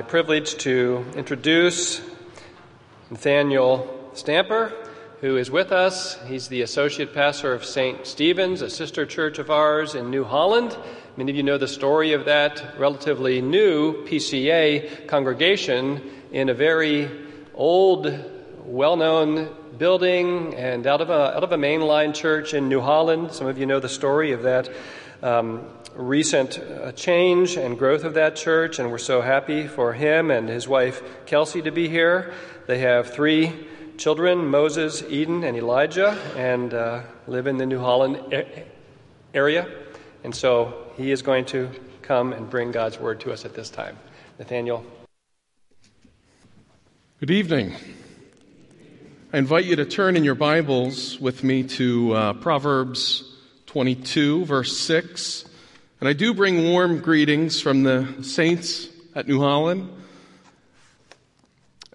My privilege to introduce Nathaniel Stamper, who is with us. He's the associate pastor of St. Stephen's, a sister church of ours in New Holland. Many of you know the story of that relatively new PCA congregation in a very old, well known building and out of, a, out of a mainline church in New Holland. Some of you know the story of that. Um, recent uh, change and growth of that church, and we're so happy for him and his wife Kelsey to be here. They have three children Moses, Eden, and Elijah, and uh, live in the New Holland area. And so he is going to come and bring God's word to us at this time. Nathaniel. Good evening. I invite you to turn in your Bibles with me to uh, Proverbs 22, verse 6. And I do bring warm greetings from the saints at New Holland.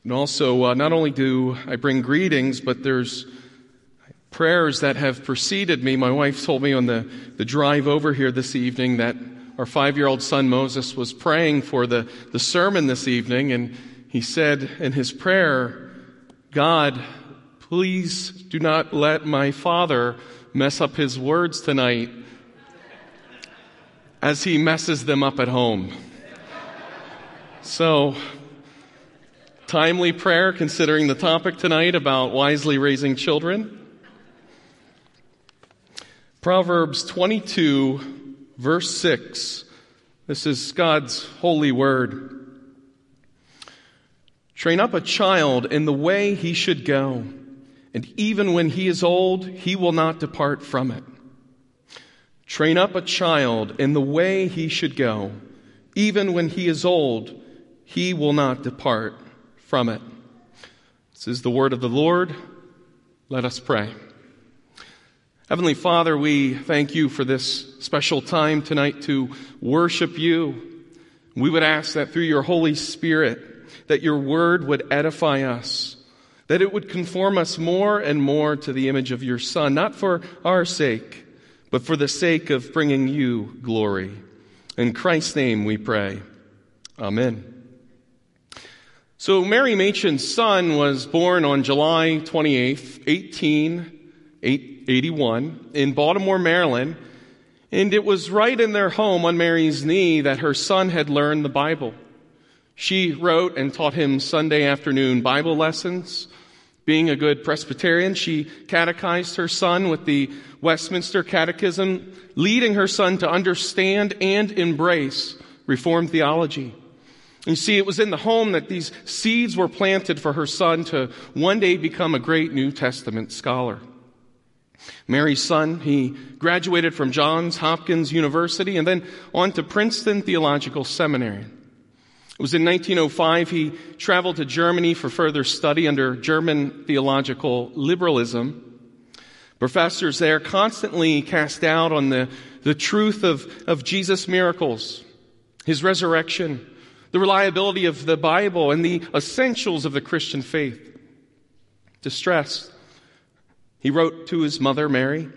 And also, uh, not only do I bring greetings, but there's prayers that have preceded me. My wife told me on the, the drive over here this evening that our five year old son Moses was praying for the, the sermon this evening, and he said in his prayer, God, please do not let my father mess up his words tonight as he messes them up at home. So, timely prayer considering the topic tonight about wisely raising children. Proverbs 22, verse 6. This is God's holy word. Train up a child in the way he should go, and even when he is old, he will not depart from it. Train up a child in the way he should go. Even when he is old, he will not depart from it. This is the word of the Lord. Let us pray. Heavenly Father, we thank you for this special time tonight to worship you. We would ask that through your Holy Spirit, that your word would edify us, that it would conform us more and more to the image of your Son, not for our sake, but for the sake of bringing you glory. In Christ's name we pray. Amen. So Mary Machen's son was born on July 28th, 1881 in Baltimore, Maryland. And it was right in their home on Mary's knee that her son had learned the Bible. She wrote and taught him Sunday afternoon Bible lessons. Being a good Presbyterian, she catechized her son with the Westminster Catechism, leading her son to understand and embrace Reformed theology. You see, it was in the home that these seeds were planted for her son to one day become a great New Testament scholar. Mary's son, he graduated from Johns Hopkins University and then on to Princeton Theological Seminary. It was in 1905 he traveled to Germany for further study under German theological liberalism. Professors there constantly cast doubt on the, the truth of, of Jesus' miracles, his resurrection, the reliability of the Bible, and the essentials of the Christian faith. Distressed, he wrote to his mother, Mary,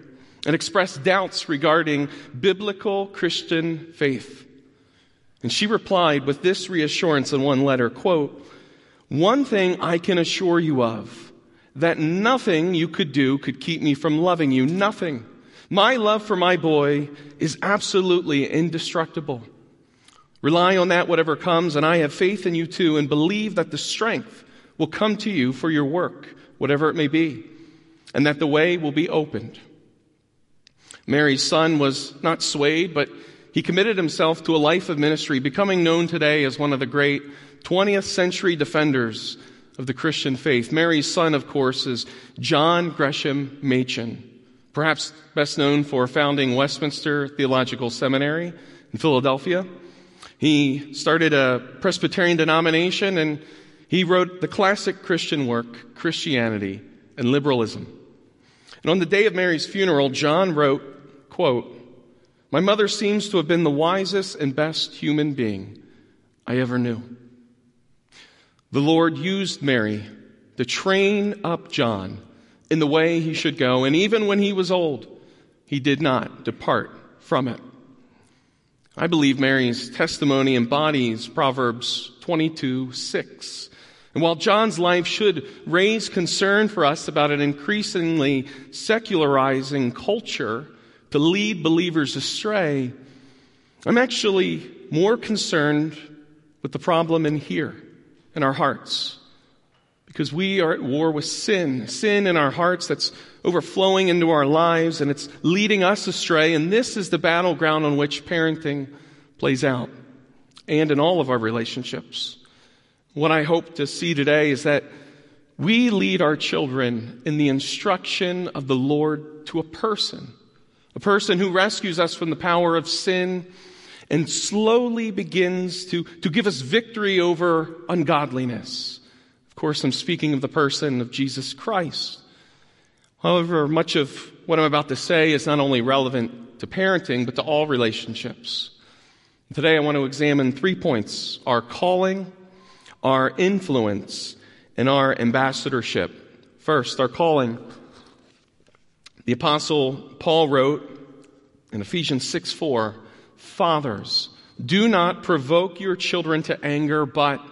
and expressed doubts regarding biblical Christian faith. And she replied with this reassurance in one letter, quote, one thing I can assure you of, that nothing you could do could keep me from loving you. Nothing. My love for my boy is absolutely indestructible. Rely on that whatever comes, and I have faith in you too, and believe that the strength will come to you for your work, whatever it may be, and that the way will be opened. Mary's son was not swayed, but he committed himself to a life of ministry, becoming known today as one of the great 20th century defenders of the Christian faith. Mary's son, of course, is John Gresham Machen, perhaps best known for founding Westminster Theological Seminary in Philadelphia. He started a Presbyterian denomination and he wrote the classic Christian work, Christianity and Liberalism. And on the day of Mary's funeral, John wrote, quote, My mother seems to have been the wisest and best human being I ever knew. The Lord used Mary to train up John in the way he should go, and even when he was old, he did not depart from it. I believe Mary's testimony embodies Proverbs 22 6. And while John's life should raise concern for us about an increasingly secularizing culture to lead believers astray, I'm actually more concerned with the problem in here in our hearts. Because we are at war with sin, sin in our hearts that's overflowing into our lives and it's leading us astray. And this is the battleground on which parenting plays out and in all of our relationships. What I hope to see today is that we lead our children in the instruction of the Lord to a person, a person who rescues us from the power of sin and slowly begins to, to give us victory over ungodliness. Of course, I'm speaking of the person of Jesus Christ. However, much of what I'm about to say is not only relevant to parenting, but to all relationships. Today, I want to examine three points our calling, our influence, and our ambassadorship. First, our calling. The Apostle Paul wrote in Ephesians 6 4, Fathers, do not provoke your children to anger, but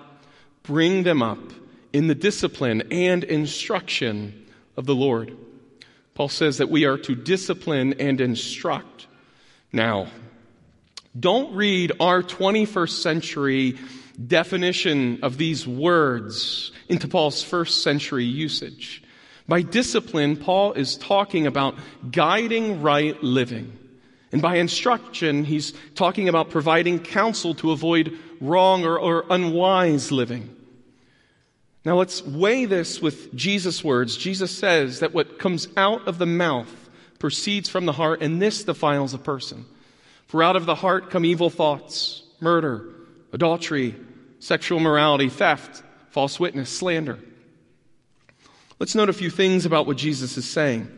bring them up in the discipline and instruction of the Lord. Paul says that we are to discipline and instruct. Now, don't read our 21st century definition of these words into Paul's first century usage. By discipline, Paul is talking about guiding right living. And by instruction, he's talking about providing counsel to avoid wrong or, or unwise living. Now let's weigh this with Jesus' words. Jesus says that what comes out of the mouth proceeds from the heart, and this defiles a person. For out of the heart come evil thoughts, murder, adultery, sexual morality, theft, false witness, slander. Let's note a few things about what Jesus is saying.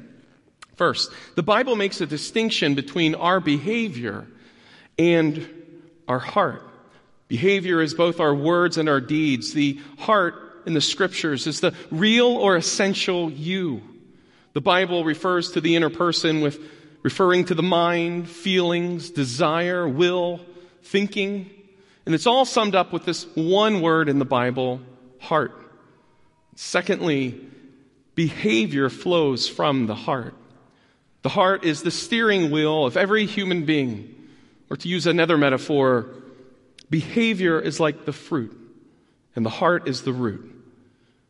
First, the Bible makes a distinction between our behavior and our heart. Behavior is both our words and our deeds. The heart in the scriptures is the real or essential you. The Bible refers to the inner person with referring to the mind, feelings, desire, will, thinking. And it's all summed up with this one word in the Bible, heart. Secondly, behavior flows from the heart. The heart is the steering wheel of every human being. Or to use another metaphor, behavior is like the fruit, and the heart is the root.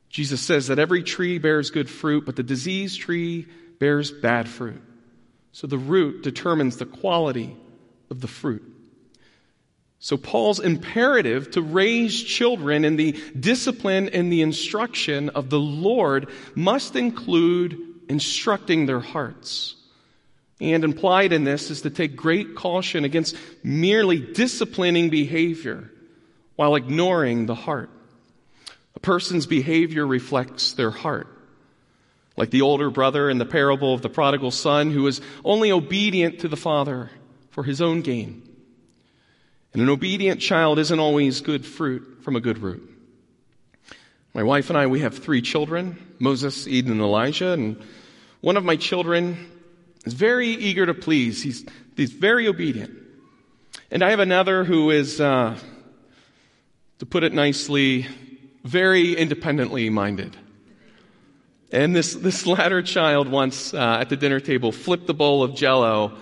Jesus says that every tree bears good fruit, but the diseased tree bears bad fruit. So the root determines the quality of the fruit. So Paul's imperative to raise children in the discipline and the instruction of the Lord must include instructing their hearts. And implied in this is to take great caution against merely disciplining behavior while ignoring the heart. A person's behavior reflects their heart. Like the older brother in the parable of the prodigal son who was only obedient to the father for his own gain. And an obedient child isn't always good fruit from a good root. My wife and I, we have three children Moses, Eden, and Elijah. And one of my children is very eager to please. He's, he's very obedient. And I have another who is, uh, to put it nicely, very independently minded. And this, this latter child once uh, at the dinner table flipped the bowl of jello.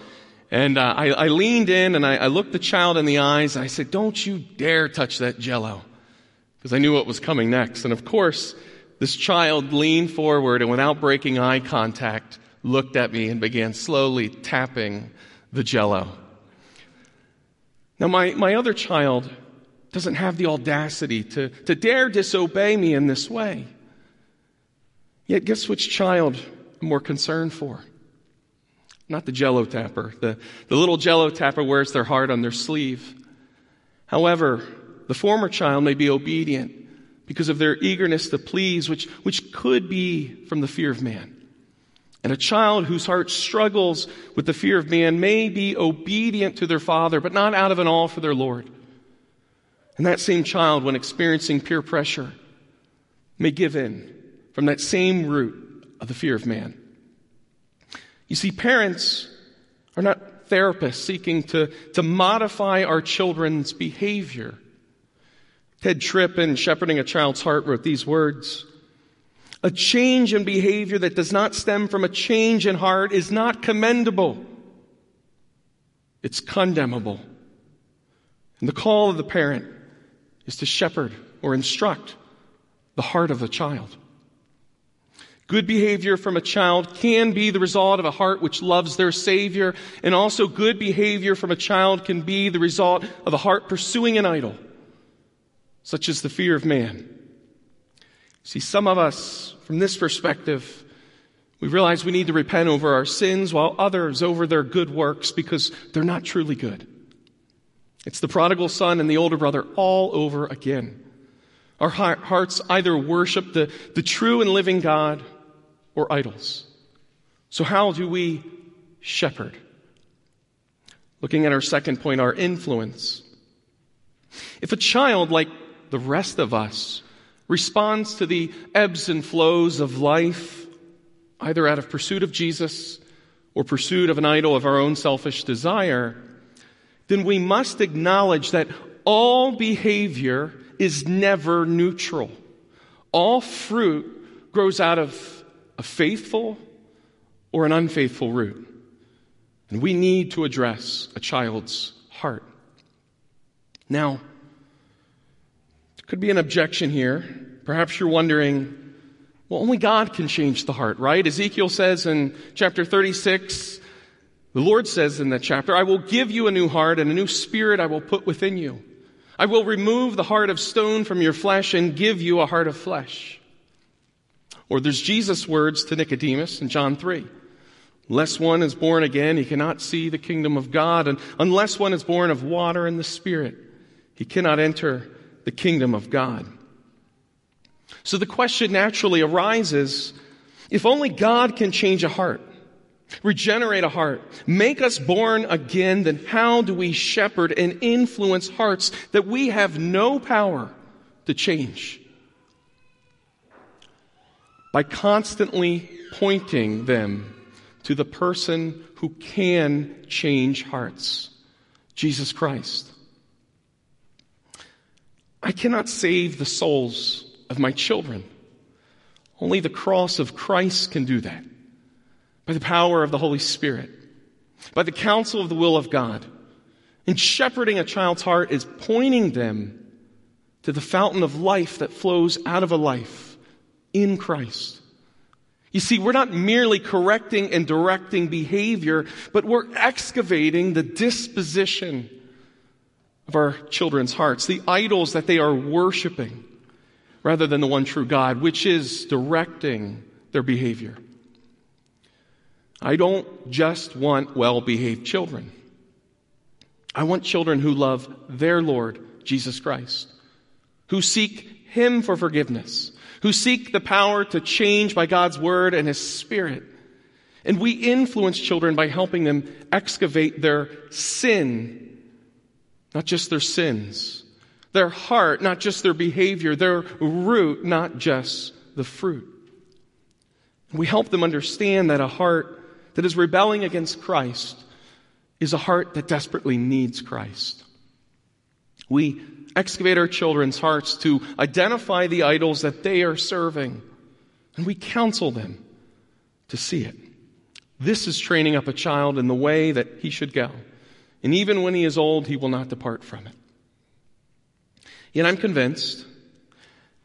And uh, I, I, leaned in and I, I, looked the child in the eyes I said, Don't you dare touch that jello. Because I knew what was coming next. And of course, this child leaned forward and without breaking eye contact, looked at me and began slowly tapping the jello. Now, my, my other child doesn't have the audacity to, to dare disobey me in this way. Yet, guess which child I'm more concerned for? Not the jello tapper. The, the little jello tapper wears their heart on their sleeve. However, the former child may be obedient because of their eagerness to please, which, which could be from the fear of man. And a child whose heart struggles with the fear of man may be obedient to their father, but not out of an all for their Lord. And that same child, when experiencing peer pressure, may give in from that same root of the fear of man. You see, parents are not therapists seeking to, to modify our children's behavior. Tedd Tripp, in Shepherding a Child's Heart, wrote these words A change in behavior that does not stem from a change in heart is not commendable, it's condemnable. And the call of the parent is to shepherd or instruct the heart of the child. Good behavior from a child can be the result of a heart which loves their Savior, and also good behavior from a child can be the result of a heart pursuing an idol, such as the fear of man. See, some of us, from this perspective, we realize we need to repent over our sins while others over their good works because they're not truly good. It's the prodigal son and the older brother all over again. Our hearts either worship the, the true and living God or idols. So, how do we shepherd? Looking at our second point, our influence. If a child, like the rest of us, responds to the ebbs and flows of life, either out of pursuit of Jesus or pursuit of an idol of our own selfish desire, then we must acknowledge that all behavior is never neutral. All fruit grows out of a faithful or an unfaithful root. And we need to address a child's heart. Now, there could be an objection here. Perhaps you're wondering, well, only God can change the heart, right? Ezekiel says in chapter 36, the Lord says in that chapter, I will give you a new heart and a new spirit I will put within you. I will remove the heart of stone from your flesh and give you a heart of flesh. Or there's Jesus' words to Nicodemus in John 3. Unless one is born again, he cannot see the kingdom of God. And unless one is born of water and the Spirit, he cannot enter the kingdom of God. So the question naturally arises if only God can change a heart, regenerate a heart, make us born again, then how do we shepherd and influence hearts that we have no power to change? By constantly pointing them to the person who can change hearts Jesus Christ. I cannot save the souls of my children. Only the cross of Christ can do that. By the power of the Holy Spirit. By the counsel of the will of God. And shepherding a child's heart is pointing them to the fountain of life that flows out of a life in Christ. You see, we're not merely correcting and directing behavior, but we're excavating the disposition of our children's hearts, the idols that they are worshiping, rather than the one true God, which is directing their behavior. I don't just want well behaved children. I want children who love their Lord, Jesus Christ, who seek Him for forgiveness, who seek the power to change by God's word and his spirit. And we influence children by helping them excavate their sin, not just their sins, their heart, not just their behavior, their root, not just the fruit. We help them understand that a heart that is rebelling against Christ is a heart that desperately needs Christ. We excavate our children's hearts to identify the idols that they are serving. And we counsel them to see it. This is training up a child in the way that he should go. And even when he is old, he will not depart from it. Yet I'm convinced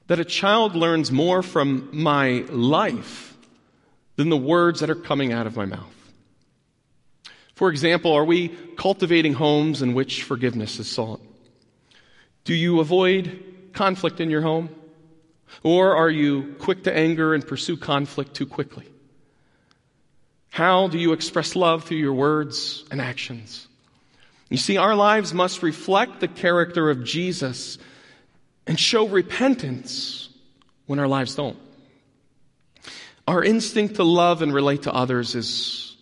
that a child learns more from my life than the words that are coming out of my mouth. For example, are we cultivating homes in which forgiveness is sought? Do you avoid conflict in your home? Or are you quick to anger and pursue conflict too quickly? How do you express love through your words and actions? You see, our lives must reflect the character of Jesus and show repentance when our lives don't. Our instinct to love and relate to others is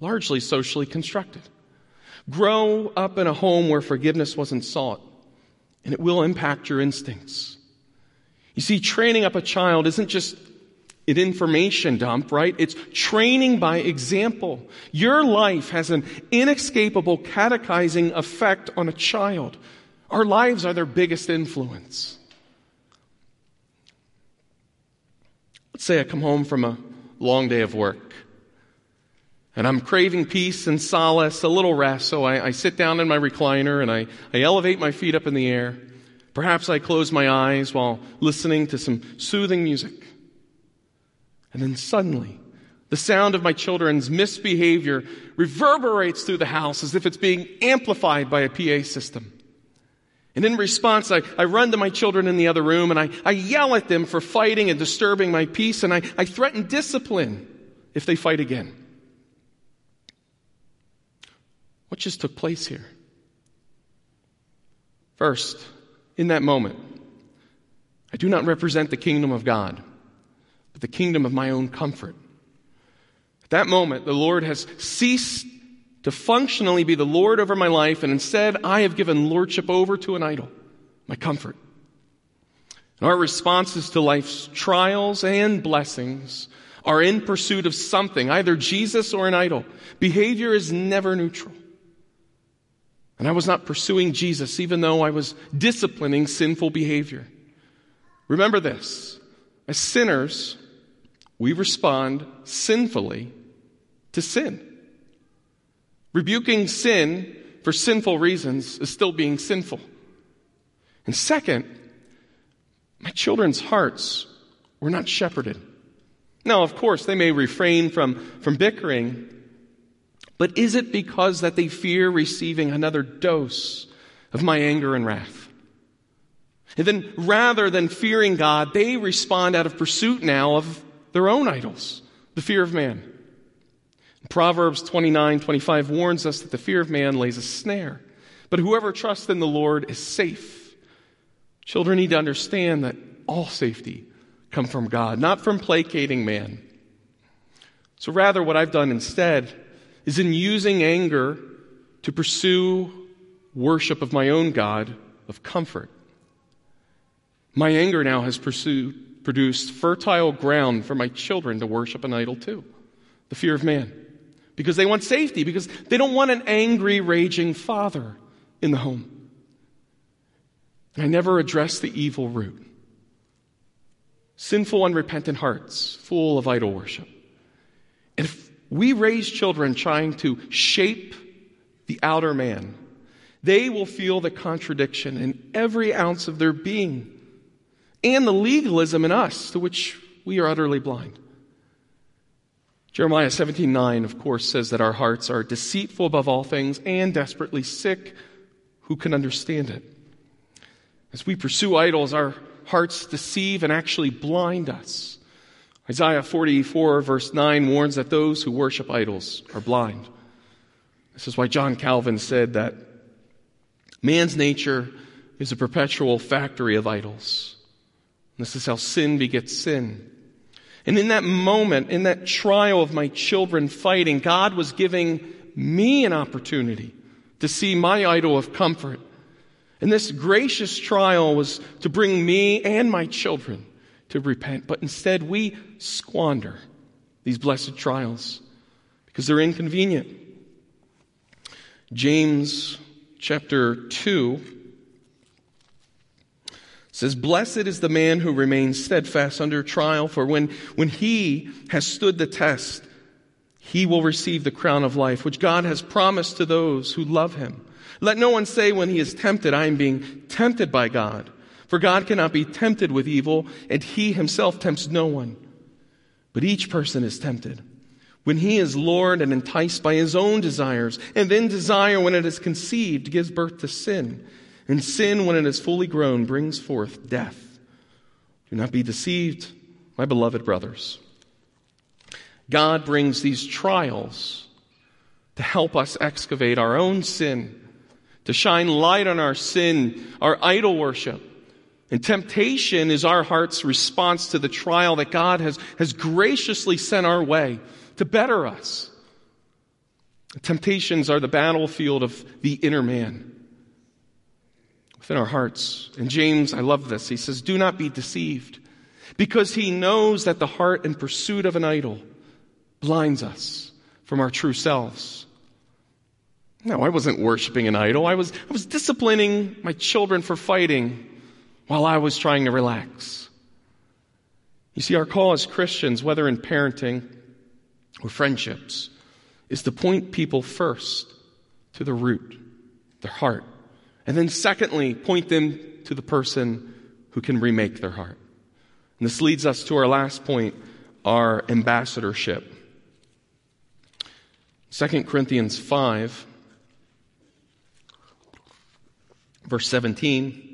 largely socially constructed. Grow up in a home where forgiveness wasn't sought, and it will impact your instincts. You see, training up a child isn't just an information dump, right? It's training by example. Your life has an inescapable catechizing effect on a child. Our lives are their biggest influence. Let's say I come home from a long day of work and I'm craving peace and solace, a little rest, so I, I sit down in my recliner and I, I elevate my feet up in the air. Perhaps I close my eyes while listening to some soothing music. And then suddenly, the sound of my children's misbehavior reverberates through the house as if it's being amplified by a PA system. And in response, I, I run to my children in the other room and I, I yell at them for fighting and disturbing my peace and I, I threaten discipline if they fight again. What just took place here? First, in that moment, I do not represent the kingdom of God, but the kingdom of my own comfort. At that moment, the Lord has ceased to functionally be the Lord over my life, and instead I have given lordship over to an idol, my comfort. And our responses to life's trials and blessings are in pursuit of something, either Jesus or an idol. Behavior is never neutral. And I was not pursuing Jesus, even though I was disciplining sinful behavior. Remember this as sinners, we respond sinfully to sin. Rebuking sin for sinful reasons is still being sinful. And second, my children's hearts were not shepherded. Now, of course, they may refrain from, from bickering, but is it because that they fear receiving another dose of my anger and wrath? And then rather than fearing God, they respond out of pursuit now of their own idols, the fear of man. Proverbs 29, 25 warns us that the fear of man lays a snare, but whoever trusts in the Lord is safe. Children need to understand that all safety come from God, not from placating man. So rather, what I've done instead is in using anger to pursue worship of my own God of comfort. My anger now has pursued, produced fertile ground for my children to worship an idol too the fear of man. Because they want safety, because they don't want an angry, raging father in the home. And I never address the evil root. Sinful, unrepentant hearts, full of idol worship. And if we raise children trying to shape the outer man, they will feel the contradiction in every ounce of their being and the legalism in us to which we are utterly blind. Jeremiah 17:9 of course says that our hearts are deceitful above all things and desperately sick who can understand it. As we pursue idols our hearts deceive and actually blind us. Isaiah 44, verse 9, warns that those who worship idols are blind. This is why John Calvin said that man's nature is a perpetual factory of idols. This is how sin begets sin. And in that moment, in that trial of my children fighting, God was giving me an opportunity to see my idol of comfort. And this gracious trial was to bring me and my children to repent. But instead, we squander these blessed trials because they're inconvenient. James chapter 2 says, Blessed is the man who remains steadfast under trial, for when, when he has stood the test, he will receive the crown of life, which God has promised to those who love him. Let no one say when he is tempted, I am being tempted by God. For God cannot be tempted with evil, and he himself tempts no one. But each person is tempted when he is lured and enticed by his own desires, and then desire, when it is conceived, gives birth to sin. And sin, when it is fully grown, brings forth death. Do not be deceived, my beloved brothers. God brings these trials to help us excavate our own sin, to shine light on our sin, our idol worship. And temptation is our heart's response to the trial that God has, has graciously sent our way to better us. Temptations are the battlefield of the inner man within our hearts. And James, I love this. He says, Do not be deceived, because he knows that the heart in pursuit of an idol blinds us from our true selves. No, I wasn't worshiping an idol. I was, I was disciplining my children for fighting while I was trying to relax. You see, our call as Christians, whether in parenting or friendships, is to point people first to the root, their heart. And then secondly, point them to the person who can remake their heart. And this leads us to our last point, our ambassadorship. 2 Corinthians 5, verse 17,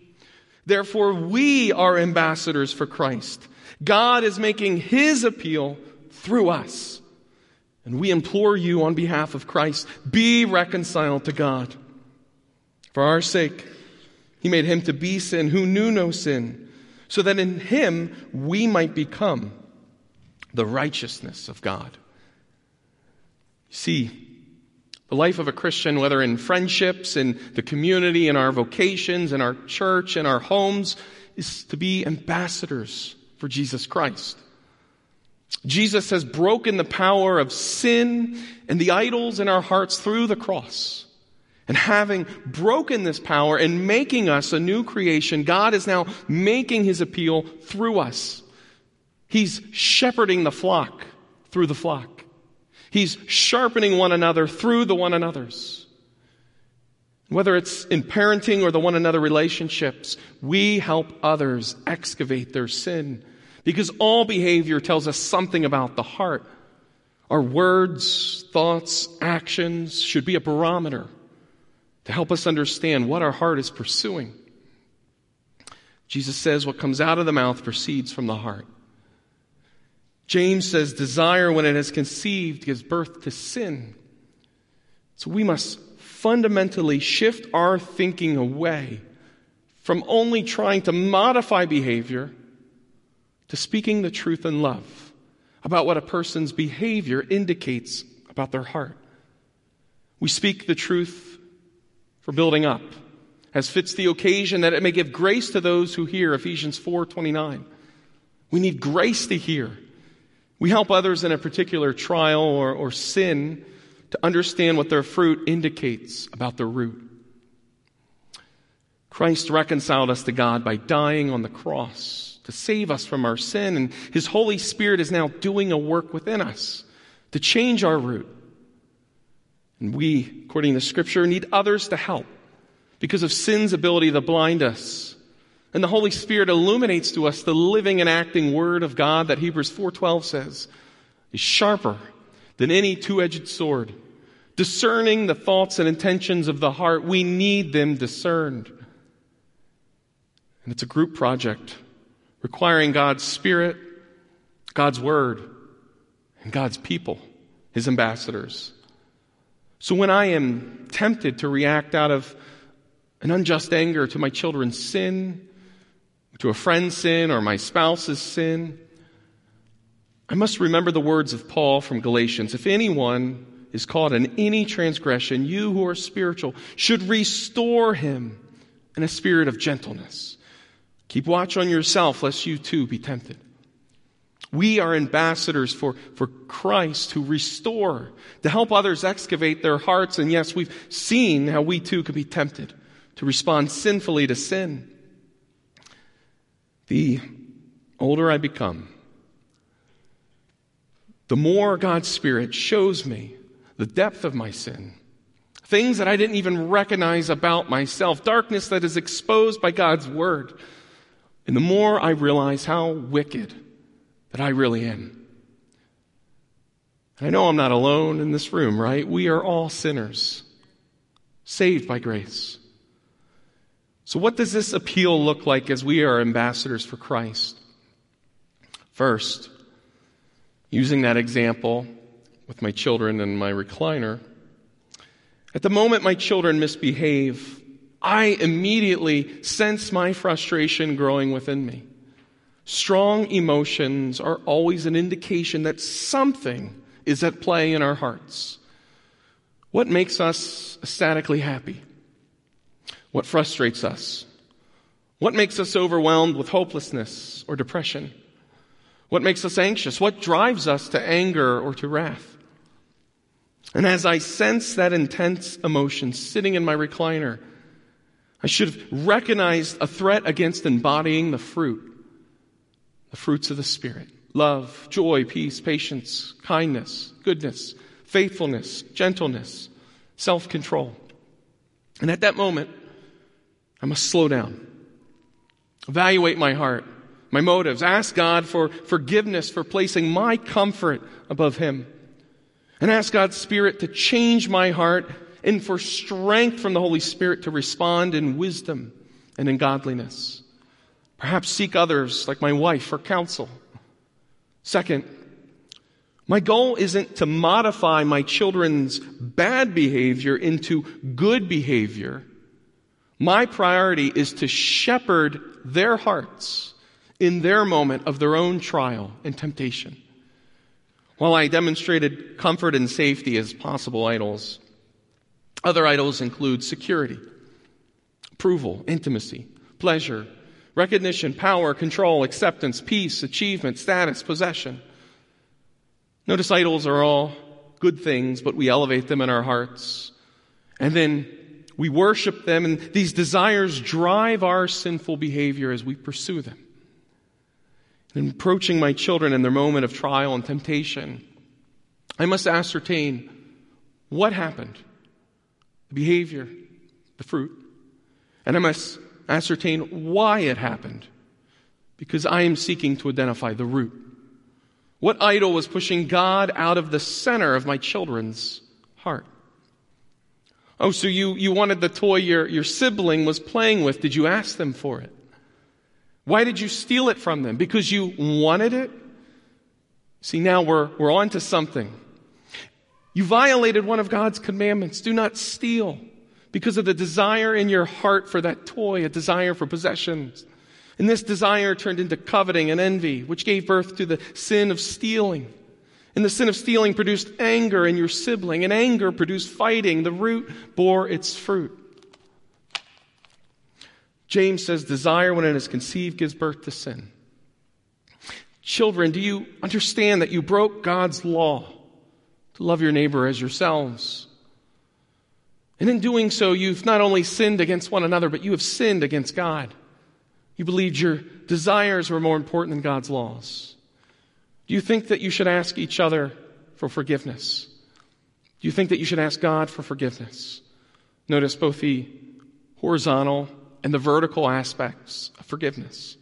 Therefore, we are ambassadors for Christ. God is making his appeal through us. And we implore you on behalf of Christ, be reconciled to God. For our sake, he made him to be sin who knew no sin, so that in him we might become the righteousness of God. See, the life of a Christian, whether in friendships, in the community, in our vocations, in our church, in our homes, is to be ambassadors for Jesus Christ. Jesus has broken the power of sin and the idols in our hearts through the cross. And having broken this power and making us a new creation, God is now making his appeal through us. He's shepherding the flock through the flock. He's sharpening one another through the one another's. Whether it's in parenting or the one another relationships, we help others excavate their sin because all behavior tells us something about the heart. Our words, thoughts, actions should be a barometer to help us understand what our heart is pursuing. Jesus says what comes out of the mouth proceeds from the heart. James says desire, when it has conceived, gives birth to sin. So we must fundamentally shift our thinking away from only trying to modify behavior to speaking the truth in love about what a person's behavior indicates about their heart. We speak the truth for building up, as fits the occasion that it may give grace to those who hear, Ephesians 4:29. We need grace to hear we help others in a particular trial or, or sin to understand what their fruit indicates about their root. Christ reconciled us to God by dying on the cross to save us from our sin, and His Holy Spirit is now doing a work within us to change our root. And we, according to Scripture, need others to help because of sin's ability to blind us and the Holy Spirit illuminates to us the living and acting Word of God that Hebrews 4.12 says is sharper than any two-edged sword, discerning the thoughts and intentions of the heart. We need them discerned. And it's a group project requiring God's Spirit, God's Word, and God's people, His ambassadors. So when I am tempted to react out of an unjust anger to my children's sin, to a friend's sin or my spouse's sin, I must remember the words of Paul from Galatians. If anyone is caught in any transgression, you who are spiritual should restore him in a spirit of gentleness. Keep watch on yourself, lest you too be tempted. We are ambassadors for, for Christ to restore, to help others excavate their hearts. And yes, we've seen how we too can be tempted to respond sinfully to sin. The older I become, the more God's Spirit shows me the depth of my sin, things that I didn't even recognize about myself, darkness that is exposed by God's Word. And the more I realize how wicked that I really am. I know I'm not alone in this room, right? We are all sinners, saved by grace. So, what does this appeal look like as we are ambassadors for Christ? First, using that example with my children and my recliner, at the moment my children misbehave, I immediately sense my frustration growing within me. Strong emotions are always an indication that something is at play in our hearts. What makes us ecstatically happy? What frustrates us? What makes us overwhelmed with hopelessness or depression? What makes us anxious? What drives us to anger or to wrath? And as I sense that intense emotion sitting in my recliner, I should have recognized a threat against embodying the fruit, the fruits of the Spirit love, joy, peace, patience, kindness, goodness, faithfulness, gentleness, self control. And at that moment, I must slow down, evaluate my heart, my motives, ask God for forgiveness for placing my comfort above Him, and ask God's Spirit to change my heart and for strength from the Holy Spirit to respond in wisdom and in godliness. Perhaps seek others, like my wife, for counsel. Second, my goal isn't to modify my children's bad behavior into good behavior my priority is to shepherd their hearts in their moment of their own trial and temptation. While I demonstrated comfort and safety as possible idols, other idols include security, approval, intimacy, pleasure, recognition, power, control, acceptance, peace, achievement, status, possession. Notice idols are all good things, but we elevate them in our hearts. And then we worship them, and these desires drive our sinful behavior as we pursue them. In approaching my children in their moment of trial and temptation, I must ascertain what happened the behavior, the fruit, and I must ascertain why it happened because I am seeking to identify the root. What idol was pushing God out of the center of my children's heart? Oh, so you, you wanted the toy your, your sibling was playing with. Did you ask them for it? Why did you steal it from them? Because you wanted it? See, now we're, we're on to something. You violated one of God's commandments. Do not steal because of the desire in your heart for that toy, a desire for possessions. And this desire turned into coveting and envy, which gave birth to the sin of stealing. And the sin of stealing produced anger in your sibling, and anger produced fighting. The root bore its fruit. James says, Desire, when it is conceived, gives birth to sin. Children, do you understand that you broke God's law to love your neighbor as yourselves? And in doing so, you've not only sinned against one another, but you have sinned against God. You believed your desires were more important than God's laws. Do you think that you should ask each other for forgiveness? Do you think that you should ask God for forgiveness? Notice both the horizontal and the vertical aspects of forgiveness.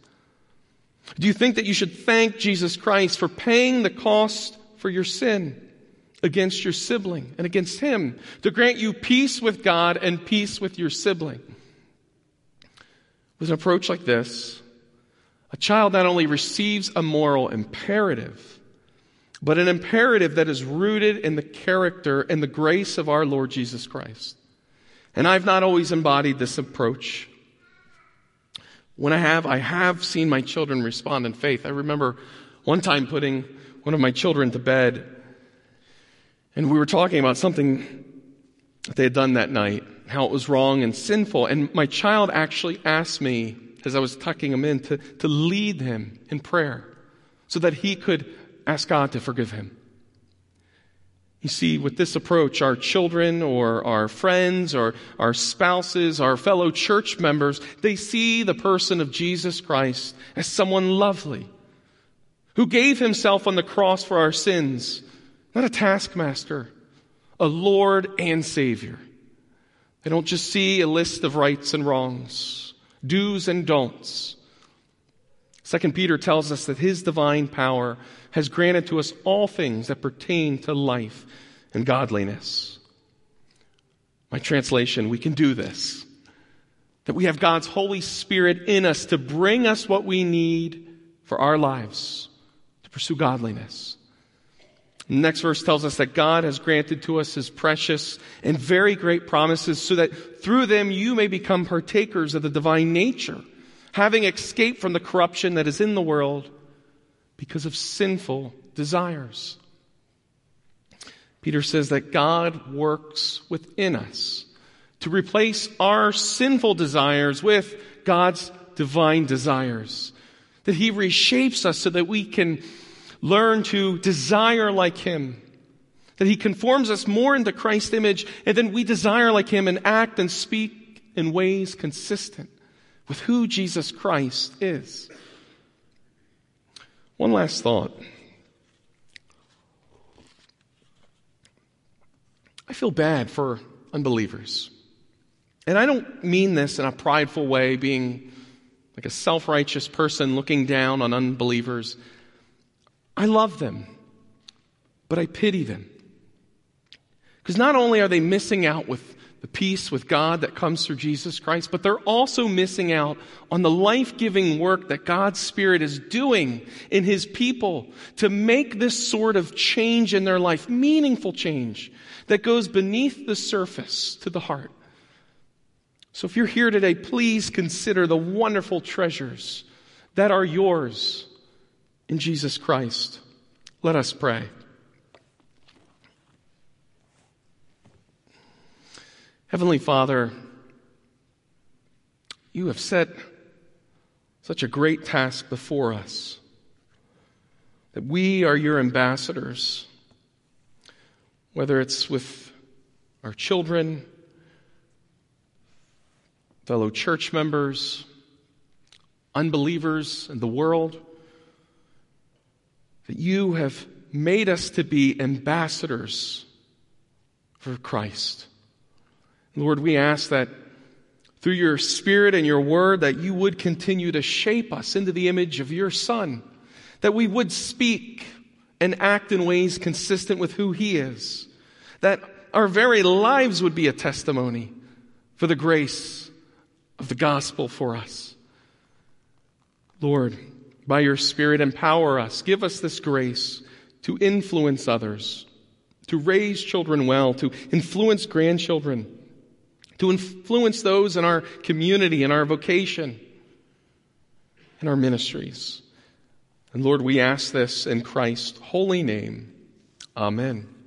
Do you think that you should thank Jesus Christ for paying the cost for your sin against your sibling and against him to grant you peace with God and peace with your sibling? With an approach like this, a child not only receives a moral imperative, but an imperative that is rooted in the character and the grace of our Lord Jesus Christ. And I've not always embodied this approach. When I have, I have seen my children respond in faith. I remember one time putting one of my children to bed, and we were talking about something that they had done that night, how it was wrong and sinful. And my child actually asked me as I was tucking him in to, to lead him in prayer so that he could ask God to forgive him. You see, with this approach, our children or our friends or our spouses, our fellow church members, they see the person of Jesus Christ as someone lovely, who gave himself on the cross for our sins, not a taskmaster, a Lord and Savior. They don't just see a list of rights and wrongs, do's and don'ts. Second Peter tells us that his divine power has granted to us all things that pertain to life and godliness. My translation, we can do this. That we have God's Holy Spirit in us to bring us what we need for our lives, to pursue godliness. The next verse tells us that God has granted to us his precious and very great promises so that through them you may become partakers of the divine nature, having escaped from the corruption that is in the world because of sinful desires. Peter says that God works within us to replace our sinful desires with God's divine desires. That He reshapes us so that we can learn to desire like Him. That He conforms us more into Christ's image, and then we desire like Him and act and speak in ways consistent with who Jesus Christ is. One last thought. I feel bad for unbelievers. And I don't mean this in a prideful way, being like a self righteous person looking down on unbelievers. I love them, but I pity them. Because not only are they missing out with the peace with God that comes through Jesus Christ, but they're also missing out on the life giving work that God's Spirit is doing in His people to make this sort of change in their life, meaningful change that goes beneath the surface to the heart. So if you're here today, please consider the wonderful treasures that are yours in Jesus Christ. Let us pray. Heavenly Father, you have set such a great task before us that we are your ambassadors, whether it's with our children, fellow church members, unbelievers, and the world, that you have made us to be ambassadors for Christ. Lord, we ask that through your Spirit and your Word, that you would continue to shape us into the image of your Son, that we would speak and act in ways consistent with who He is, that our very lives would be a testimony for the grace of the gospel for us. Lord, by your Spirit, empower us. Give us this grace to influence others, to raise children well, to influence grandchildren, to influence those in our community, in our vocation, in our ministries. And Lord, we ask this in Christ's holy name. Amen.